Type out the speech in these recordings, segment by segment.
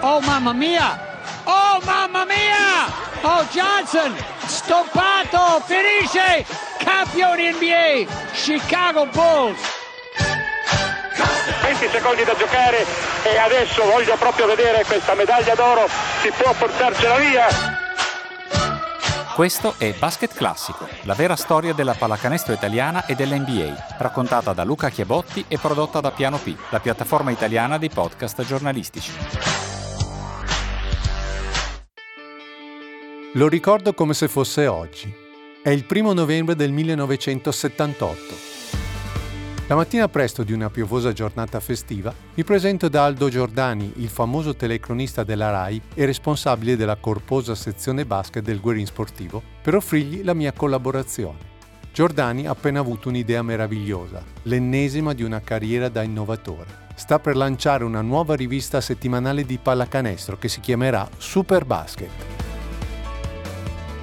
Oh mamma mia! Oh mamma mia! Oh Johnson! Stoppato! Finisce! Campioni NBA! Chicago Bulls! 20 secondi da giocare e adesso voglio proprio vedere questa medaglia d'oro, si può portarcela via. Questo è Basket Classico, la vera storia della pallacanestro italiana e dell'NBA, raccontata da Luca Chiabotti e prodotta da Piano P, la piattaforma italiana dei podcast giornalistici. Lo ricordo come se fosse oggi. È il primo novembre del 1978. La mattina presto di una piovosa giornata festiva mi presento da Aldo Giordani, il famoso telecronista della RAI e responsabile della corposa sezione basket del Guerin Sportivo, per offrirgli la mia collaborazione. Giordani ha appena avuto un'idea meravigliosa, l'ennesima di una carriera da innovatore. Sta per lanciare una nuova rivista settimanale di pallacanestro che si chiamerà Super Basket.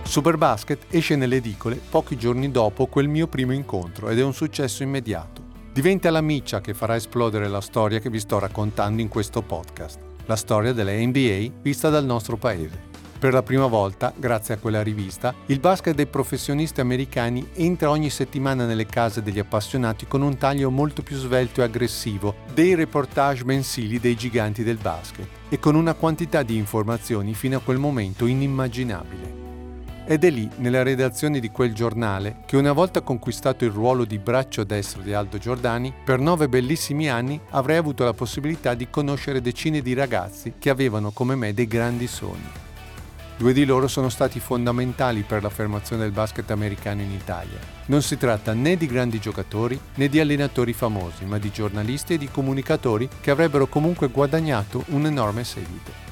Super Basket esce nelle edicole pochi giorni dopo quel mio primo incontro ed è un successo immediato. Diventa la miccia che farà esplodere la storia che vi sto raccontando in questo podcast, la storia della NBA vista dal nostro paese. Per la prima volta, grazie a quella rivista, il basket dei professionisti americani entra ogni settimana nelle case degli appassionati con un taglio molto più svelto e aggressivo dei reportage mensili dei giganti del basket e con una quantità di informazioni fino a quel momento inimmaginabile. Ed è lì, nella redazione di quel giornale, che una volta conquistato il ruolo di braccio destro di Aldo Giordani, per nove bellissimi anni avrei avuto la possibilità di conoscere decine di ragazzi che avevano come me dei grandi sogni. Due di loro sono stati fondamentali per l'affermazione del basket americano in Italia. Non si tratta né di grandi giocatori né di allenatori famosi, ma di giornalisti e di comunicatori che avrebbero comunque guadagnato un enorme seguito.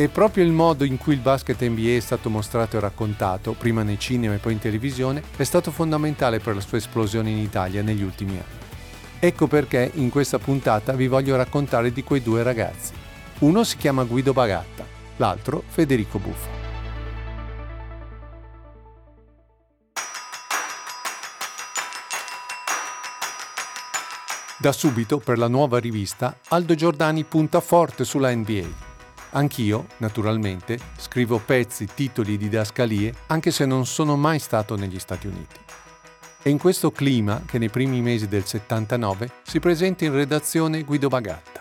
E proprio il modo in cui il basket NBA è stato mostrato e raccontato, prima nei cinema e poi in televisione, è stato fondamentale per la sua esplosione in Italia negli ultimi anni. Ecco perché in questa puntata vi voglio raccontare di quei due ragazzi. Uno si chiama Guido Bagatta, l'altro Federico Buffa. Da subito, per la nuova rivista, Aldo Giordani punta forte sulla NBA Anch'io, naturalmente, scrivo pezzi, titoli e didascalie, anche se non sono mai stato negli Stati Uniti. È in questo clima che nei primi mesi del 79 si presenta in redazione Guido Bagatta.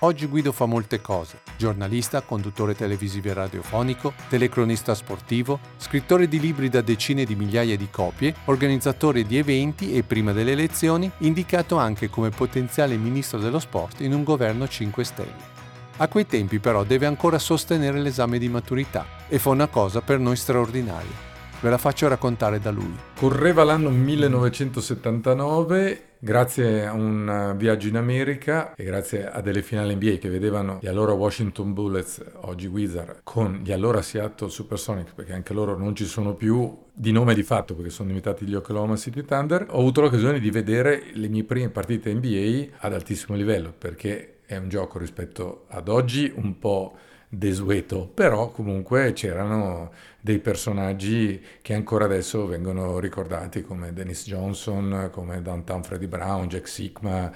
Oggi Guido fa molte cose, giornalista, conduttore televisivo e radiofonico, telecronista sportivo, scrittore di libri da decine di migliaia di copie, organizzatore di eventi e prima delle elezioni indicato anche come potenziale ministro dello sport in un governo 5 Stelle. A quei tempi però deve ancora sostenere l'esame di maturità e fa una cosa per noi straordinaria. Ve la faccio raccontare da lui. Correva l'anno 1979, grazie a un viaggio in America e grazie a delle finali NBA che vedevano gli allora Washington Bullets, oggi Wizard, con gli allora Seattle Supersonics, perché anche loro non ci sono più di nome di fatto perché sono diventati gli Oklahoma City Thunder, ho avuto l'occasione di vedere le mie prime partite NBA ad altissimo livello, perché è un gioco rispetto ad oggi un po' desueto, però comunque c'erano dei personaggi che ancora adesso vengono ricordati come Dennis Johnson, come Downtown Freddy Brown, Jack Sigma,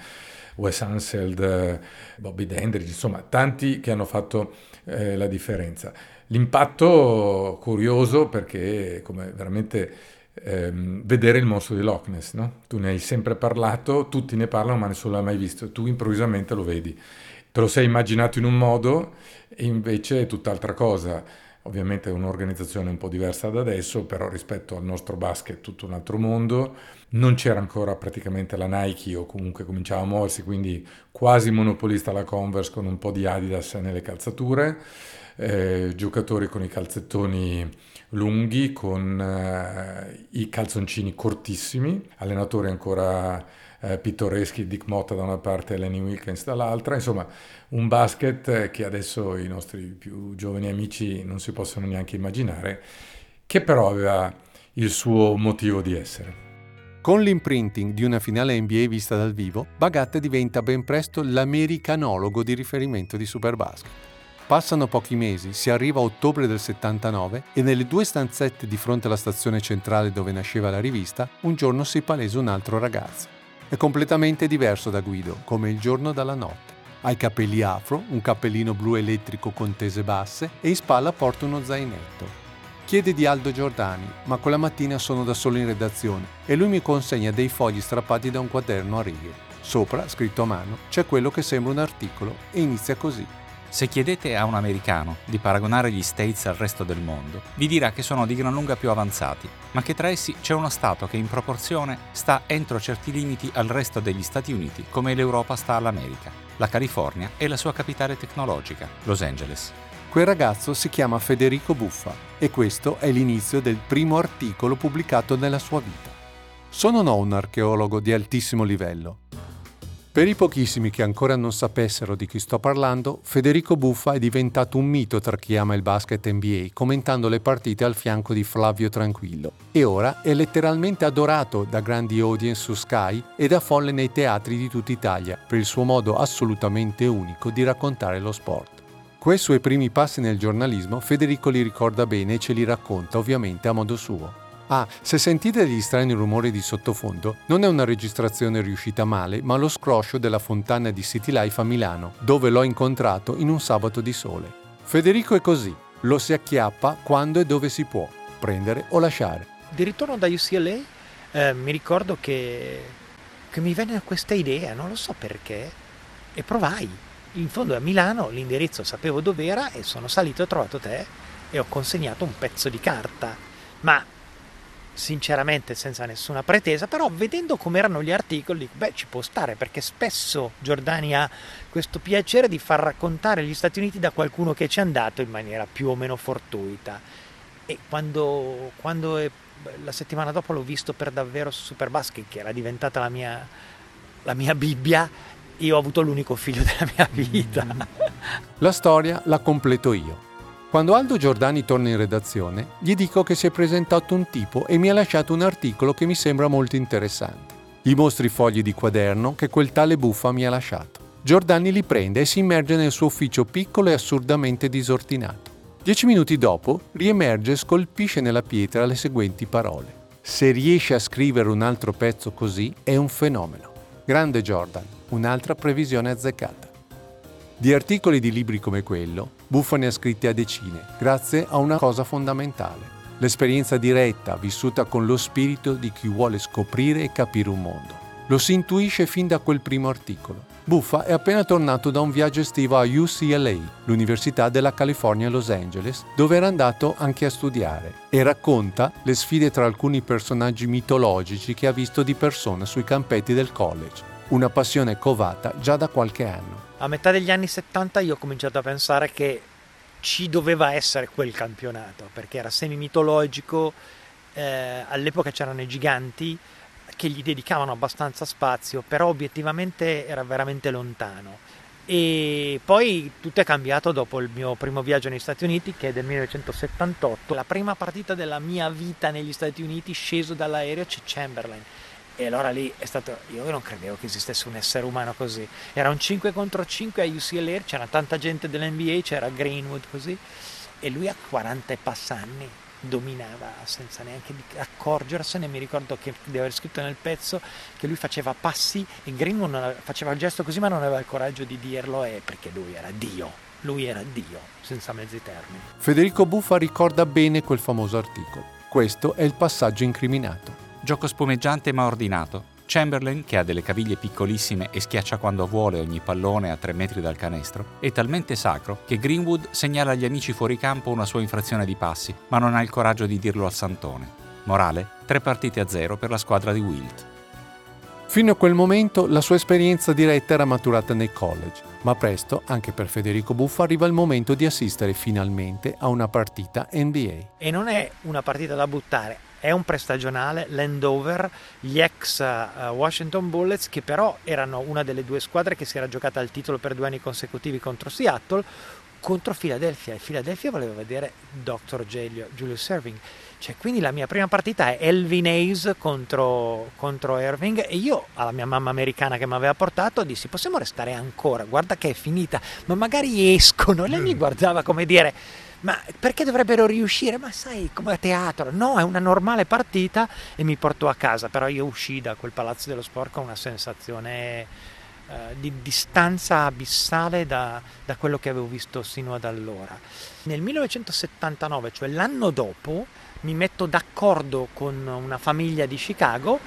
Wes Anseld, Bobby Dandridge, insomma tanti che hanno fatto eh, la differenza. L'impatto curioso perché come veramente ehm, vedere il mostro di Loch Ness, no? Tu ne hai sempre parlato, tutti ne parlano ma nessuno l'ha mai visto, tu improvvisamente lo vedi. Te lo sei immaginato in un modo e invece è tutt'altra cosa. Ovviamente è un'organizzazione un po' diversa da adesso, però rispetto al nostro basket tutto un altro mondo. Non c'era ancora praticamente la Nike o comunque cominciava a muoversi, quindi quasi monopolista la Converse con un po' di Adidas nelle calzature, eh, giocatori con i calzettoni lunghi con eh, i calzoncini cortissimi, allenatori ancora eh, pittoreschi, Dick Motta da una parte e Lenny Wilkins dall'altra, insomma un basket che adesso i nostri più giovani amici non si possono neanche immaginare, che però aveva il suo motivo di essere. Con l'imprinting di una finale NBA vista dal vivo, Bagat diventa ben presto l'americanologo di riferimento di Superbasket. Passano pochi mesi, si arriva a ottobre del 79 e nelle due stanzette di fronte alla stazione centrale dove nasceva la rivista, un giorno si palesa un altro ragazzo. È completamente diverso da Guido, come il giorno dalla notte. Ha i capelli afro, un cappellino blu elettrico con tese basse e in spalla porta uno zainetto. Chiede di Aldo Giordani, ma quella mattina sono da solo in redazione e lui mi consegna dei fogli strappati da un quaderno a righe. Sopra, scritto a mano, c'è quello che sembra un articolo e inizia così. Se chiedete a un americano di paragonare gli States al resto del mondo, vi dirà che sono di gran lunga più avanzati, ma che tra essi c'è uno Stato che in proporzione sta entro certi limiti al resto degli Stati Uniti, come l'Europa sta all'America. La California è la sua capitale tecnologica, Los Angeles. Quel ragazzo si chiama Federico Buffa e questo è l'inizio del primo articolo pubblicato nella sua vita. Sono no un archeologo di altissimo livello. Per i pochissimi che ancora non sapessero di chi sto parlando, Federico Buffa è diventato un mito tra chi ama il basket NBA, commentando le partite al fianco di Flavio Tranquillo. E ora è letteralmente adorato da grandi audience su Sky e da folle nei teatri di tutta Italia per il suo modo assolutamente unico di raccontare lo sport. Quei suoi primi passi nel giornalismo Federico li ricorda bene e ce li racconta ovviamente a modo suo. Ah, se sentite degli strani rumori di sottofondo, non è una registrazione riuscita male, ma lo scroscio della fontana di City Life a Milano, dove l'ho incontrato in un sabato di sole. Federico è così, lo si acchiappa quando e dove si può, prendere o lasciare. Di ritorno da UCLA eh, mi ricordo che, che mi venne questa idea, non lo so perché, e provai in fondo a Milano l'indirizzo sapevo dov'era e sono salito e ho trovato te e ho consegnato un pezzo di carta. Ma sinceramente senza nessuna pretesa, però vedendo come erano gli articoli, beh, ci può stare perché spesso Giordani ha questo piacere di far raccontare gli Stati Uniti da qualcuno che ci è andato in maniera più o meno fortuita. E quando, quando è, la settimana dopo l'ho visto per davvero su Superbasket, che era diventata la mia, la mia Bibbia, io ho avuto l'unico figlio della mia vita. La storia la completo io. Quando Aldo Giordani torna in redazione, gli dico che si è presentato un tipo e mi ha lasciato un articolo che mi sembra molto interessante. Gli mostri i fogli di quaderno che quel tale buffa mi ha lasciato. Giordani li prende e si immerge nel suo ufficio piccolo e assurdamente disordinato. Dieci minuti dopo riemerge e scolpisce nella pietra le seguenti parole. Se riesce a scrivere un altro pezzo così è un fenomeno. Grande Jordan, un'altra previsione azzeccata. Di articoli di libri come quello, Buffa ne ha scritti a decine, grazie a una cosa fondamentale, l'esperienza diretta vissuta con lo spirito di chi vuole scoprire e capire un mondo. Lo si intuisce fin da quel primo articolo. Buffa è appena tornato da un viaggio estivo a UCLA, l'Università della California a Los Angeles, dove era andato anche a studiare, e racconta le sfide tra alcuni personaggi mitologici che ha visto di persona sui campetti del college, una passione covata già da qualche anno. A metà degli anni 70 io ho cominciato a pensare che ci doveva essere quel campionato, perché era semi-mitologico, eh, all'epoca c'erano i giganti che gli dedicavano abbastanza spazio, però obiettivamente era veramente lontano. E poi tutto è cambiato dopo il mio primo viaggio negli Stati Uniti, che è del 1978. La prima partita della mia vita negli Stati Uniti, sceso dall'aereo, c'è Chamberlain e allora lì è stato, io non credevo che esistesse un essere umano così. Era un 5 contro 5 a UCLA, c'era tanta gente dell'NBA, c'era Greenwood così, e lui a 40 e passa anni dominava senza neanche accorgersene. Mi ricordo che di aver scritto nel pezzo che lui faceva passi e Greenwood faceva il gesto così, ma non aveva il coraggio di dirlo, e perché lui era Dio. Lui era Dio, senza mezzi termini. Federico Buffa ricorda bene quel famoso articolo. Questo è il passaggio incriminato. Gioco spumeggiante ma ordinato. Chamberlain, che ha delle caviglie piccolissime e schiaccia quando vuole ogni pallone a tre metri dal canestro, è talmente sacro che Greenwood segnala agli amici fuori campo una sua infrazione di passi, ma non ha il coraggio di dirlo al Santone. Morale, tre partite a zero per la squadra di Wilt. Fino a quel momento la sua esperienza diretta era maturata nei college, ma presto, anche per Federico Buffa, arriva il momento di assistere finalmente a una partita NBA. E non è una partita da buttare, è un prestagionale, Landover, gli ex uh, Washington Bullets, che però erano una delle due squadre che si era giocata il titolo per due anni consecutivi contro Seattle, contro Philadelphia. E Philadelphia voleva vedere Dr. Gelio, Julius Serving. Cioè, quindi la mia prima partita è Elvin Hayes contro, contro Irving e io alla mia mamma americana che mi aveva portato dissi possiamo restare ancora, guarda che è finita, ma magari escono. Lei mi guardava come dire ma perché dovrebbero riuscire? Ma sai, come a teatro, no, è una normale partita e mi portò a casa, però io uscì da quel palazzo dello sport con una sensazione eh, di distanza abissale da, da quello che avevo visto sino ad allora. Nel 1979, cioè l'anno dopo, mi metto d'accordo con una famiglia di Chicago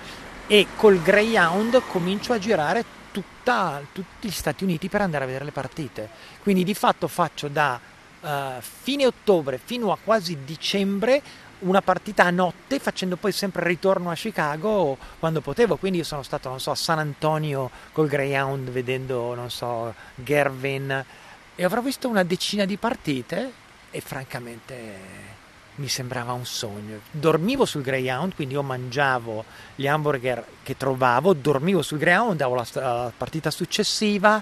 e col Greyhound comincio a girare tutta, tutti gli Stati Uniti per andare a vedere le partite. Quindi di fatto faccio da uh, fine ottobre fino a quasi dicembre una partita a notte facendo poi sempre ritorno a Chicago quando potevo quindi io sono stato non so a San Antonio col Greyhound vedendo non so Gervin e avrò visto una decina di partite e francamente mi sembrava un sogno. Dormivo sul Greyhound, quindi io mangiavo gli hamburger che trovavo, dormivo sul Greyhound, davo la, la partita successiva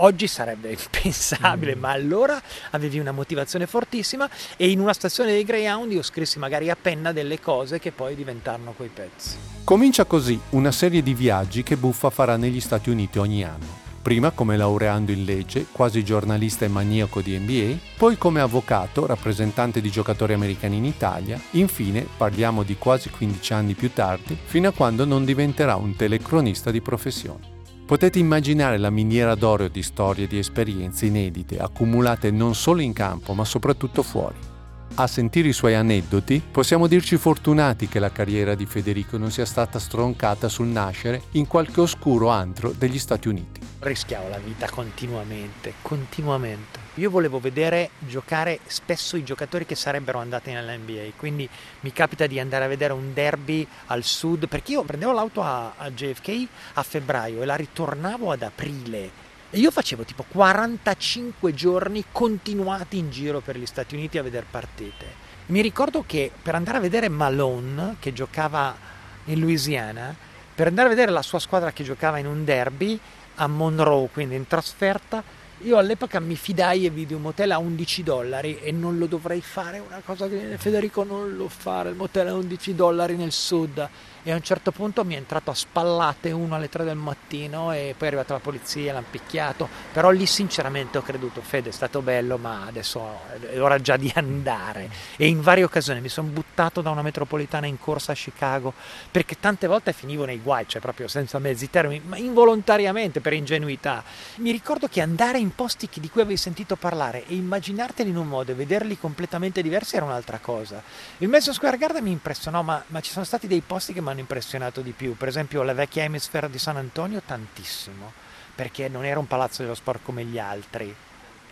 Oggi sarebbe impensabile, mm. ma allora avevi una motivazione fortissima e in una stazione dei Greyhound io scrissi magari a penna delle cose che poi diventarono quei pezzi. Comincia così una serie di viaggi che Buffa farà negli Stati Uniti ogni anno. Prima come laureando in legge, quasi giornalista e maniaco di NBA, poi come avvocato, rappresentante di giocatori americani in Italia, infine, parliamo di quasi 15 anni più tardi, fino a quando non diventerà un telecronista di professione. Potete immaginare la miniera d'oro di storie e di esperienze inedite accumulate non solo in campo ma soprattutto fuori. A sentire i suoi aneddoti possiamo dirci fortunati che la carriera di Federico non sia stata stroncata sul nascere in qualche oscuro antro degli Stati Uniti. Rischiavo la vita continuamente, continuamente. Io volevo vedere giocare spesso i giocatori che sarebbero andati nell'NBA, quindi mi capita di andare a vedere un derby al sud, perché io prendevo l'auto a, a JFK a febbraio e la ritornavo ad aprile. E io facevo tipo 45 giorni continuati in giro per gli Stati Uniti a vedere partite. Mi ricordo che per andare a vedere Malone, che giocava in Louisiana, per andare a vedere la sua squadra che giocava in un derby a Monroe, quindi in trasferta, io all'epoca mi fidai e vidi un motel a 11 dollari e non lo dovrei fare, una cosa che Federico non lo fare, il motel a 11 dollari nel sud e a un certo punto mi è entrato a spallate uno alle 3 del mattino e poi è arrivata la polizia, l'hanno picchiato, però lì sinceramente ho creduto, Fede è stato bello ma adesso è ora già di andare e in varie occasioni mi sono buttato da una metropolitana in corsa a Chicago perché tante volte finivo nei guai, cioè proprio senza mezzi termini, ma involontariamente per ingenuità. Mi ricordo che andare in posti di cui avevi sentito parlare e immaginarteli in un modo e vederli completamente diversi era un'altra cosa. Il Madison Square Garden mi impressionò, ma, ma ci sono stati dei posti che mi hanno hanno impressionato di più. Per esempio la vecchia Hemisphere di San Antonio tantissimo, perché non era un palazzo dello sport come gli altri,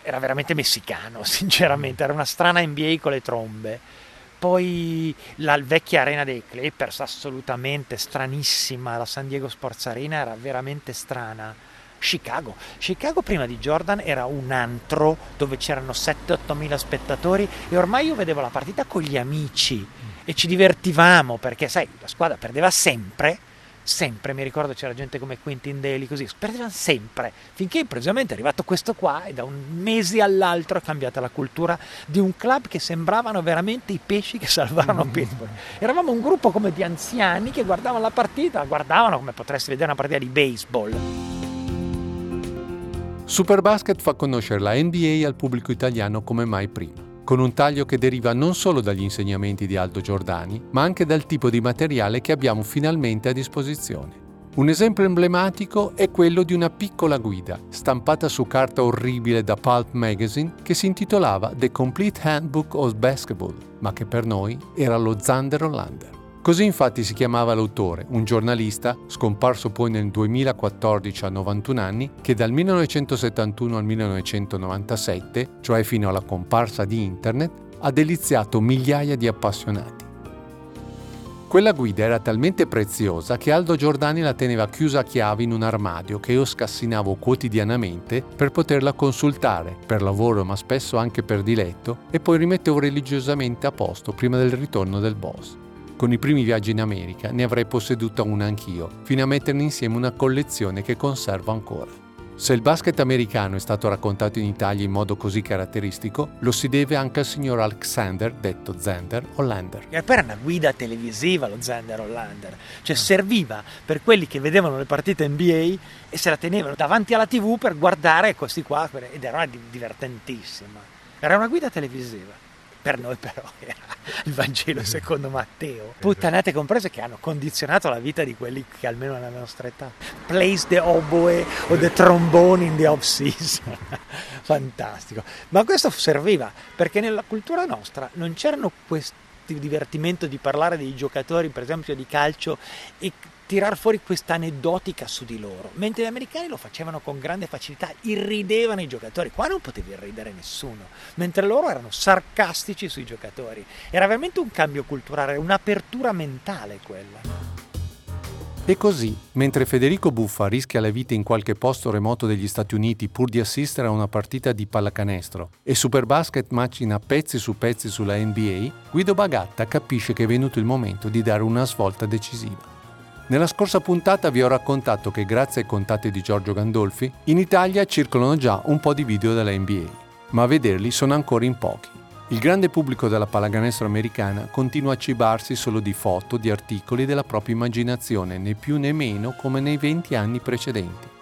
era veramente messicano, sinceramente, era una strana NBA con le trombe. Poi la vecchia arena dei Clippers, assolutamente stranissima, la San Diego Sports Arena era veramente strana. Chicago. Chicago prima di Jordan era un antro dove c'erano 7-8 mila spettatori e ormai io vedevo la partita con gli amici e ci divertivamo perché, sai, la squadra perdeva sempre, sempre, mi ricordo c'era gente come Quentin Daly così, perdevano sempre, finché improvvisamente è arrivato questo qua e da un mese all'altro è cambiata la cultura di un club che sembravano veramente i pesci che salvarono mm. Pittsburgh. Eravamo un gruppo come di anziani che guardavano la partita, guardavano come potresti vedere una partita di baseball. Superbasket fa conoscere la NBA al pubblico italiano come mai prima con un taglio che deriva non solo dagli insegnamenti di Aldo Giordani, ma anche dal tipo di materiale che abbiamo finalmente a disposizione. Un esempio emblematico è quello di una piccola guida, stampata su carta orribile da Pulp Magazine, che si intitolava The Complete Handbook of Basketball, ma che per noi era lo Zander Hollander. Così infatti si chiamava l'autore, un giornalista, scomparso poi nel 2014 a 91 anni, che dal 1971 al 1997, cioè fino alla comparsa di Internet, ha deliziato migliaia di appassionati. Quella guida era talmente preziosa che Aldo Giordani la teneva chiusa a chiave in un armadio che io scassinavo quotidianamente per poterla consultare, per lavoro ma spesso anche per diletto, e poi rimettevo religiosamente a posto prima del ritorno del boss. Con i primi viaggi in America ne avrei posseduta una anch'io, fino a metterne insieme una collezione che conservo ancora. Se il basket americano è stato raccontato in Italia in modo così caratteristico, lo si deve anche al signor Alexander, detto Zender Hollander. E poi era una guida televisiva lo Zender Hollander, cioè serviva per quelli che vedevano le partite NBA e se la tenevano davanti alla tv per guardare questi qua ed era divertentissima. Era una guida televisiva per noi però era il Vangelo secondo Matteo. Puttanate comprese che hanno condizionato la vita di quelli che almeno nella nostra età. Place the oboe o the trombone in the off season. Fantastico. Ma questo serviva perché nella cultura nostra non c'erano questi divertimento di parlare dei giocatori, per esempio di calcio, e tirar fuori questa aneddotica su di loro, mentre gli americani lo facevano con grande facilità, irridevano i giocatori, qua non potevi irridere nessuno, mentre loro erano sarcastici sui giocatori. Era veramente un cambio culturale, un'apertura mentale quella. E così, mentre Federico Buffa rischia la vita in qualche posto remoto degli Stati Uniti pur di assistere a una partita di pallacanestro e Superbasket macina pezzi su pezzi sulla NBA, Guido Bagatta capisce che è venuto il momento di dare una svolta decisiva. Nella scorsa puntata vi ho raccontato che grazie ai contatti di Giorgio Gandolfi, in Italia circolano già un po' di video della NBA, ma a vederli sono ancora in pochi. Il grande pubblico della pallacanestro americana continua a cibarsi solo di foto, di articoli della propria immaginazione, né più né meno come nei 20 anni precedenti.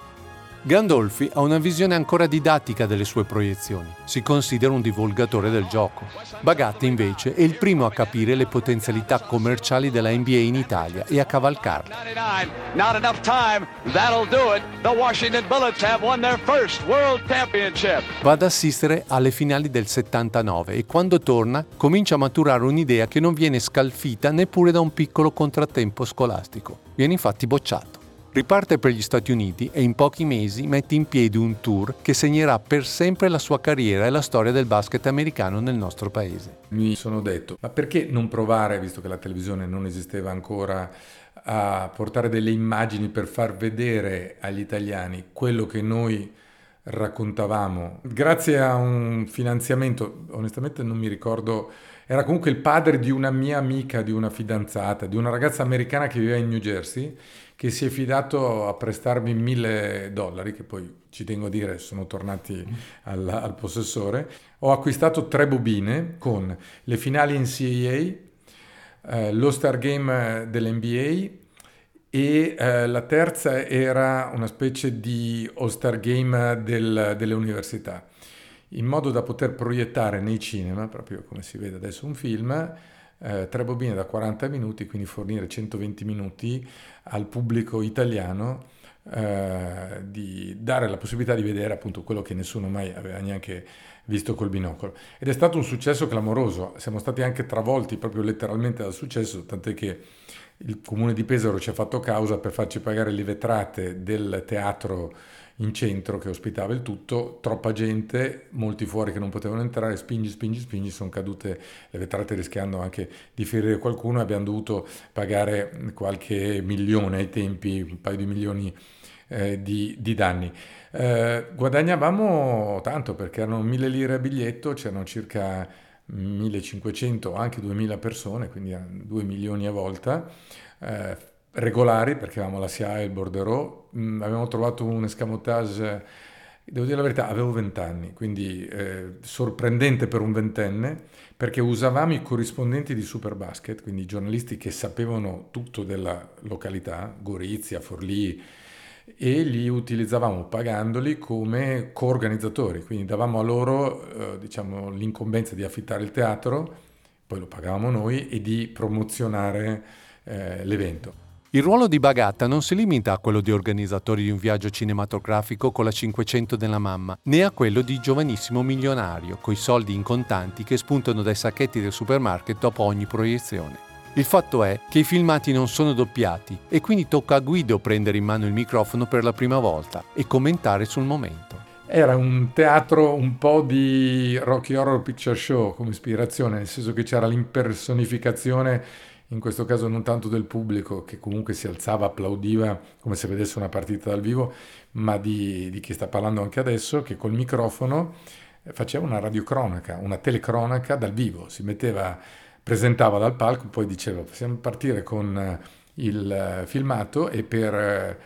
Gandolfi ha una visione ancora didattica delle sue proiezioni. Si considera un divulgatore del gioco. Bagatta invece è il primo a capire le potenzialità commerciali della NBA in Italia e a cavalcarle. Va ad assistere alle finali del 79 e quando torna comincia a maturare un'idea che non viene scalfita neppure da un piccolo contrattempo scolastico. Viene infatti bocciato. Riparte per gli Stati Uniti e in pochi mesi mette in piedi un tour che segnerà per sempre la sua carriera e la storia del basket americano nel nostro paese. Mi sono detto, ma perché non provare, visto che la televisione non esisteva ancora, a portare delle immagini per far vedere agli italiani quello che noi raccontavamo. Grazie a un finanziamento, onestamente non mi ricordo, era comunque il padre di una mia amica, di una fidanzata, di una ragazza americana che viveva in New Jersey che si è fidato a prestarmi mille dollari, che poi ci tengo a dire sono tornati al, al possessore. Ho acquistato tre bobine con le finali NCAA, eh, lo Star Game dell'NBA e eh, la terza era una specie di All-Star Game del, delle università, in modo da poter proiettare nei cinema, proprio come si vede adesso un film, eh, tre bobine da 40 minuti, quindi fornire 120 minuti al pubblico italiano eh, di dare la possibilità di vedere appunto quello che nessuno mai aveva neanche visto col binocolo. Ed è stato un successo clamoroso, siamo stati anche travolti proprio letteralmente dal successo, tant'è che il comune di Pesaro ci ha fatto causa per farci pagare le vetrate del teatro in centro che ospitava il tutto, troppa gente, molti fuori che non potevano entrare, spingi, spingi, spingi, sono cadute le vetrate rischiando anche di ferire qualcuno abbiamo dovuto pagare qualche milione ai tempi, un paio di milioni eh, di, di, danni. Eh, guadagnavamo tanto perché erano mille lire a biglietto, c'erano circa 1500 o anche 2000 persone, quindi 2 milioni a volta. Eh, regolari, perché avevamo la SIA e il borderò, mm, avevamo trovato un escamotage, devo dire la verità, avevo 20 anni, quindi eh, sorprendente per un ventenne, perché usavamo i corrispondenti di Superbasket, quindi i giornalisti che sapevano tutto della località, Gorizia, Forlì, e li utilizzavamo pagandoli come co-organizzatori, quindi davamo a loro eh, diciamo, l'incombenza di affittare il teatro, poi lo pagavamo noi, e di promozionare eh, l'evento. Il ruolo di Bagatta non si limita a quello di organizzatori di un viaggio cinematografico con la 500 della mamma, né a quello di giovanissimo milionario, coi soldi in contanti che spuntano dai sacchetti del supermarket dopo ogni proiezione. Il fatto è che i filmati non sono doppiati e quindi tocca a Guido prendere in mano il microfono per la prima volta e commentare sul momento. Era un teatro un po' di Rocky Horror Picture Show come ispirazione, nel senso che c'era l'impersonificazione in questo caso non tanto del pubblico che comunque si alzava, applaudiva come se vedesse una partita dal vivo, ma di, di chi sta parlando anche adesso, che col microfono faceva una radiocronaca, una telecronaca dal vivo, si metteva presentava dal palco, poi diceva possiamo partire con eh, il eh, filmato e per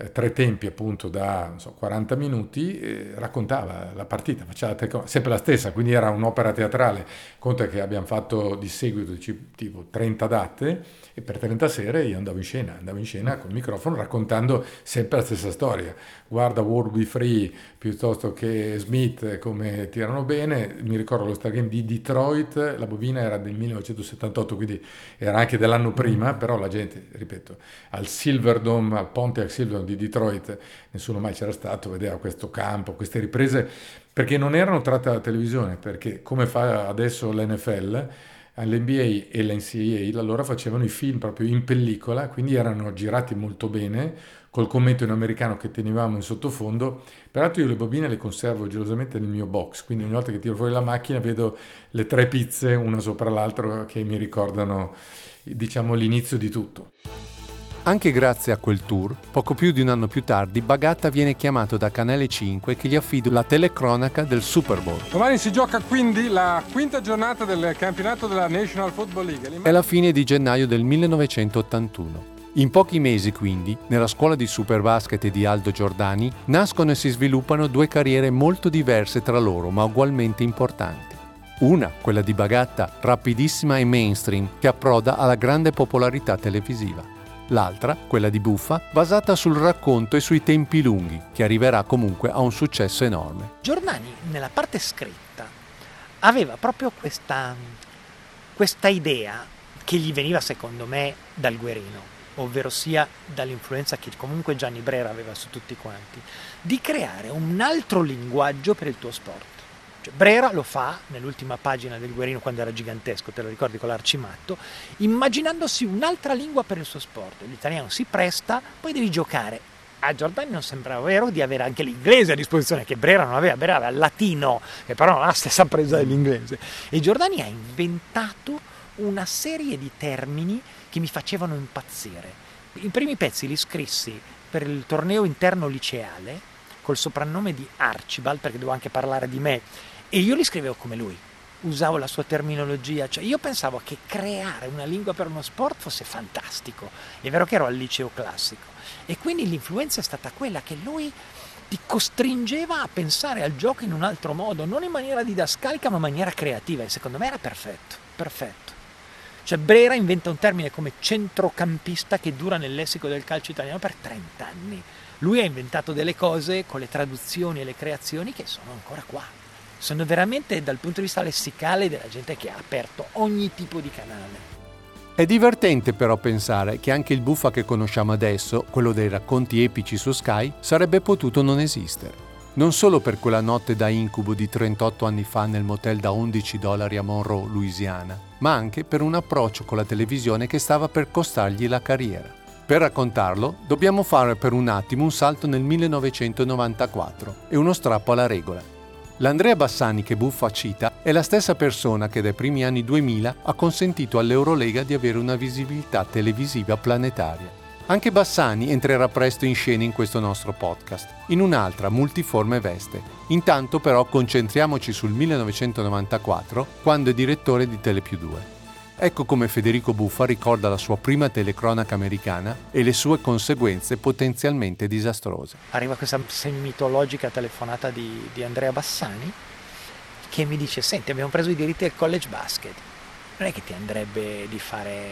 eh, tre tempi appunto da so, 40 minuti, eh, raccontava la partita, faceva la sempre la stessa, quindi era un'opera teatrale. Conta che abbiamo fatto di seguito tipo 30 date e per 30 sere io andavo in scena, andavo in scena col microfono raccontando sempre la stessa storia. Guarda World Be Free piuttosto che Smith come tirano bene, mi ricordo lo Star Game di Detroit, la bobina era del 1978, quindi era anche dell'anno prima, però la gente, ripeto, al Silverdome, al Pontiac Silverdome di Detroit, nessuno mai c'era stato, vedeva questo campo, queste riprese, perché non erano tratte dalla televisione, perché come fa adesso l'NFL, l'NBA e l'NCAA allora facevano i film proprio in pellicola, quindi erano girati molto bene, col commento in americano che tenevamo in sottofondo. Peraltro io le bobine le conservo gelosamente nel mio box, quindi ogni volta che tiro fuori la macchina vedo le tre pizze una sopra l'altra che mi ricordano diciamo l'inizio di tutto. Anche grazie a quel tour, poco più di un anno più tardi, Bagatta viene chiamato da Canale 5 che gli affida la telecronaca del Super Bowl. Domani si gioca quindi la quinta giornata del campionato della National Football League. È la fine di gennaio del 1981. In pochi mesi, quindi, nella scuola di Superbasket di Aldo Giordani, nascono e si sviluppano due carriere molto diverse tra loro, ma ugualmente importanti. Una, quella di Bagatta, rapidissima e mainstream, che approda alla grande popolarità televisiva l'altra, quella di Buffa, basata sul racconto e sui tempi lunghi, che arriverà comunque a un successo enorme. Giordani, nella parte scritta, aveva proprio questa, questa idea che gli veniva, secondo me, dal Guerino, ovvero sia dall'influenza che comunque Gianni Brera aveva su tutti quanti, di creare un altro linguaggio per il tuo sport. Cioè, Brera lo fa nell'ultima pagina del Guerino quando era gigantesco, te lo ricordi con l'arcimatto, immaginandosi un'altra lingua per il suo sport. L'italiano si presta, poi devi giocare. A Giordani non sembrava vero di avere anche l'inglese a disposizione, che Brera non aveva, Brera aveva il latino, che però non ha la stessa presa dell'inglese. E Giordani ha inventato una serie di termini che mi facevano impazzire. I primi pezzi li scrissi per il torneo interno liceale, col soprannome di Archibald, perché devo anche parlare di me, e io li scrivevo come lui, usavo la sua terminologia, cioè io pensavo che creare una lingua per uno sport fosse fantastico, è vero che ero al liceo classico, e quindi l'influenza è stata quella che lui ti costringeva a pensare al gioco in un altro modo, non in maniera didascalica ma in maniera creativa, e secondo me era perfetto, perfetto. Cioè Brera inventa un termine come centrocampista che dura nel lessico del calcio italiano per 30 anni lui ha inventato delle cose con le traduzioni e le creazioni che sono ancora qua. Sono veramente dal punto di vista lessicale della gente che ha aperto ogni tipo di canale. È divertente però pensare che anche il buffa che conosciamo adesso, quello dei racconti epici su Sky, sarebbe potuto non esistere. Non solo per quella notte da incubo di 38 anni fa nel motel da 11 dollari a Monroe, Louisiana, ma anche per un approccio con la televisione che stava per costargli la carriera. Per raccontarlo dobbiamo fare per un attimo un salto nel 1994 e uno strappo alla regola. L'Andrea Bassani che Buffa cita è la stessa persona che dai primi anni 2000 ha consentito all'Eurolega di avere una visibilità televisiva planetaria. Anche Bassani entrerà presto in scena in questo nostro podcast, in un'altra multiforme veste. Intanto però concentriamoci sul 1994, quando è direttore di Telepiù 2. Ecco come Federico Buffa ricorda la sua prima telecronaca americana e le sue conseguenze potenzialmente disastrose. Arriva questa semi-mitologica telefonata di, di Andrea Bassani che mi dice, senti abbiamo preso i diritti del college basket, non è che ti andrebbe di fare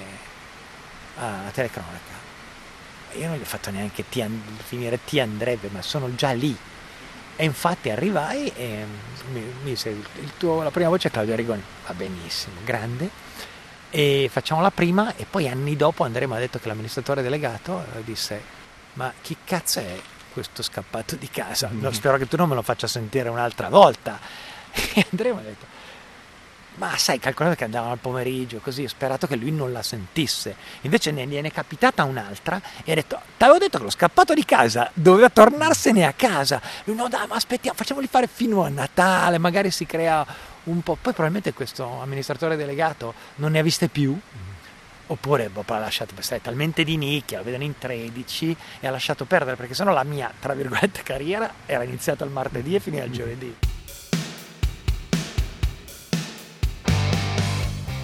ah, la telecronaca. Io non gli ho fatto neanche ti and- finire ti andrebbe, ma sono già lì. E infatti arrivai e mi, mi disse, il tuo, la prima voce è Claudio Rigoni, va benissimo, grande e facciamo la prima e poi anni dopo Andrea mi ha detto che l'amministratore delegato eh, disse ma chi cazzo è questo scappato di casa? No, spero che tu non me lo faccia sentire un'altra volta. E Andrea mi ha detto ma sai, calcolate che andavano al pomeriggio, così, ho sperato che lui non la sentisse. Invece ne gliene è capitata un'altra e ha detto, ti avevo detto che lo scappato di casa doveva tornarsene a casa. Lui no, dai, ma aspettiamo, facciamoli fare fino a Natale, magari si crea un po'. Poi probabilmente questo amministratore delegato non ne ha viste più. Oppure boh, ha lasciato, è talmente di nicchia, lo vedono in 13 e ha lasciato perdere perché sennò la mia, tra virgolette, carriera era iniziata il martedì e finiva il giovedì.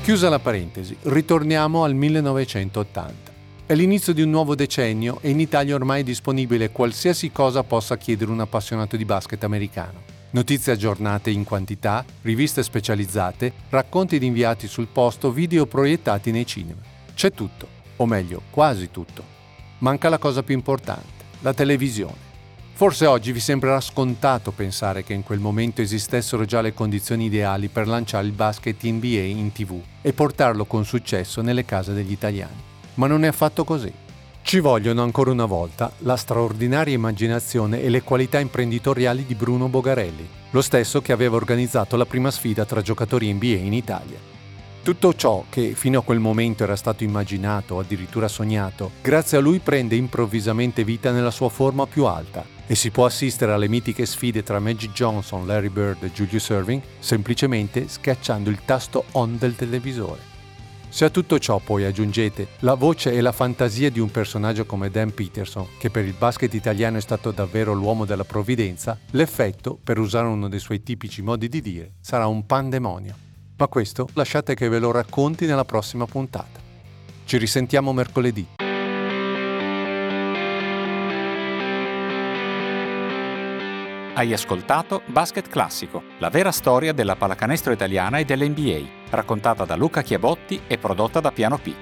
Chiusa la parentesi, ritorniamo al 1980. È l'inizio di un nuovo decennio e in Italia ormai è disponibile qualsiasi cosa possa chiedere un appassionato di basket americano. Notizie aggiornate in quantità, riviste specializzate, racconti di inviati sul posto, video proiettati nei cinema. C'è tutto, o meglio, quasi tutto. Manca la cosa più importante, la televisione. Forse oggi vi sembrerà scontato pensare che in quel momento esistessero già le condizioni ideali per lanciare il basket NBA in tv e portarlo con successo nelle case degli italiani. Ma non è affatto così. Ci vogliono ancora una volta la straordinaria immaginazione e le qualità imprenditoriali di Bruno Bogarelli, lo stesso che aveva organizzato la prima sfida tra giocatori NBA in Italia. Tutto ciò che fino a quel momento era stato immaginato o addirittura sognato, grazie a lui prende improvvisamente vita nella sua forma più alta e si può assistere alle mitiche sfide tra Magic Johnson, Larry Bird e Julius Irving semplicemente schiacciando il tasto on del televisore. Se a tutto ciò poi aggiungete la voce e la fantasia di un personaggio come Dan Peterson, che per il basket italiano è stato davvero l'uomo della provvidenza, l'effetto, per usare uno dei suoi tipici modi di dire, sarà un pandemonio. Ma questo lasciate che ve lo racconti nella prossima puntata. Ci risentiamo mercoledì. Hai ascoltato Basket Classico, la vera storia della pallacanestro italiana e dell'NBA, raccontata da Luca Chiabotti e prodotta da Piano P.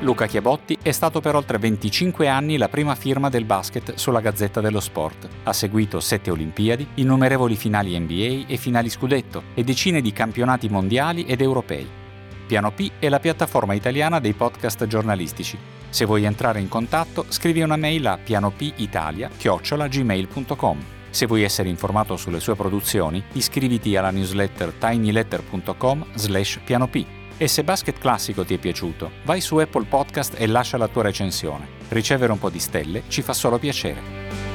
Luca Chiabotti è stato per oltre 25 anni la prima firma del basket sulla Gazzetta dello Sport. Ha seguito sette Olimpiadi, innumerevoli finali NBA e finali scudetto e decine di campionati mondiali ed europei. Piano P è la piattaforma italiana dei podcast giornalistici. Se vuoi entrare in contatto, scrivi una mail a pianopitalia@gmail.com. Se vuoi essere informato sulle sue produzioni, iscriviti alla newsletter tinyletter.com/pianop. E se Basket Classico ti è piaciuto, vai su Apple Podcast e lascia la tua recensione. Ricevere un po' di stelle ci fa solo piacere.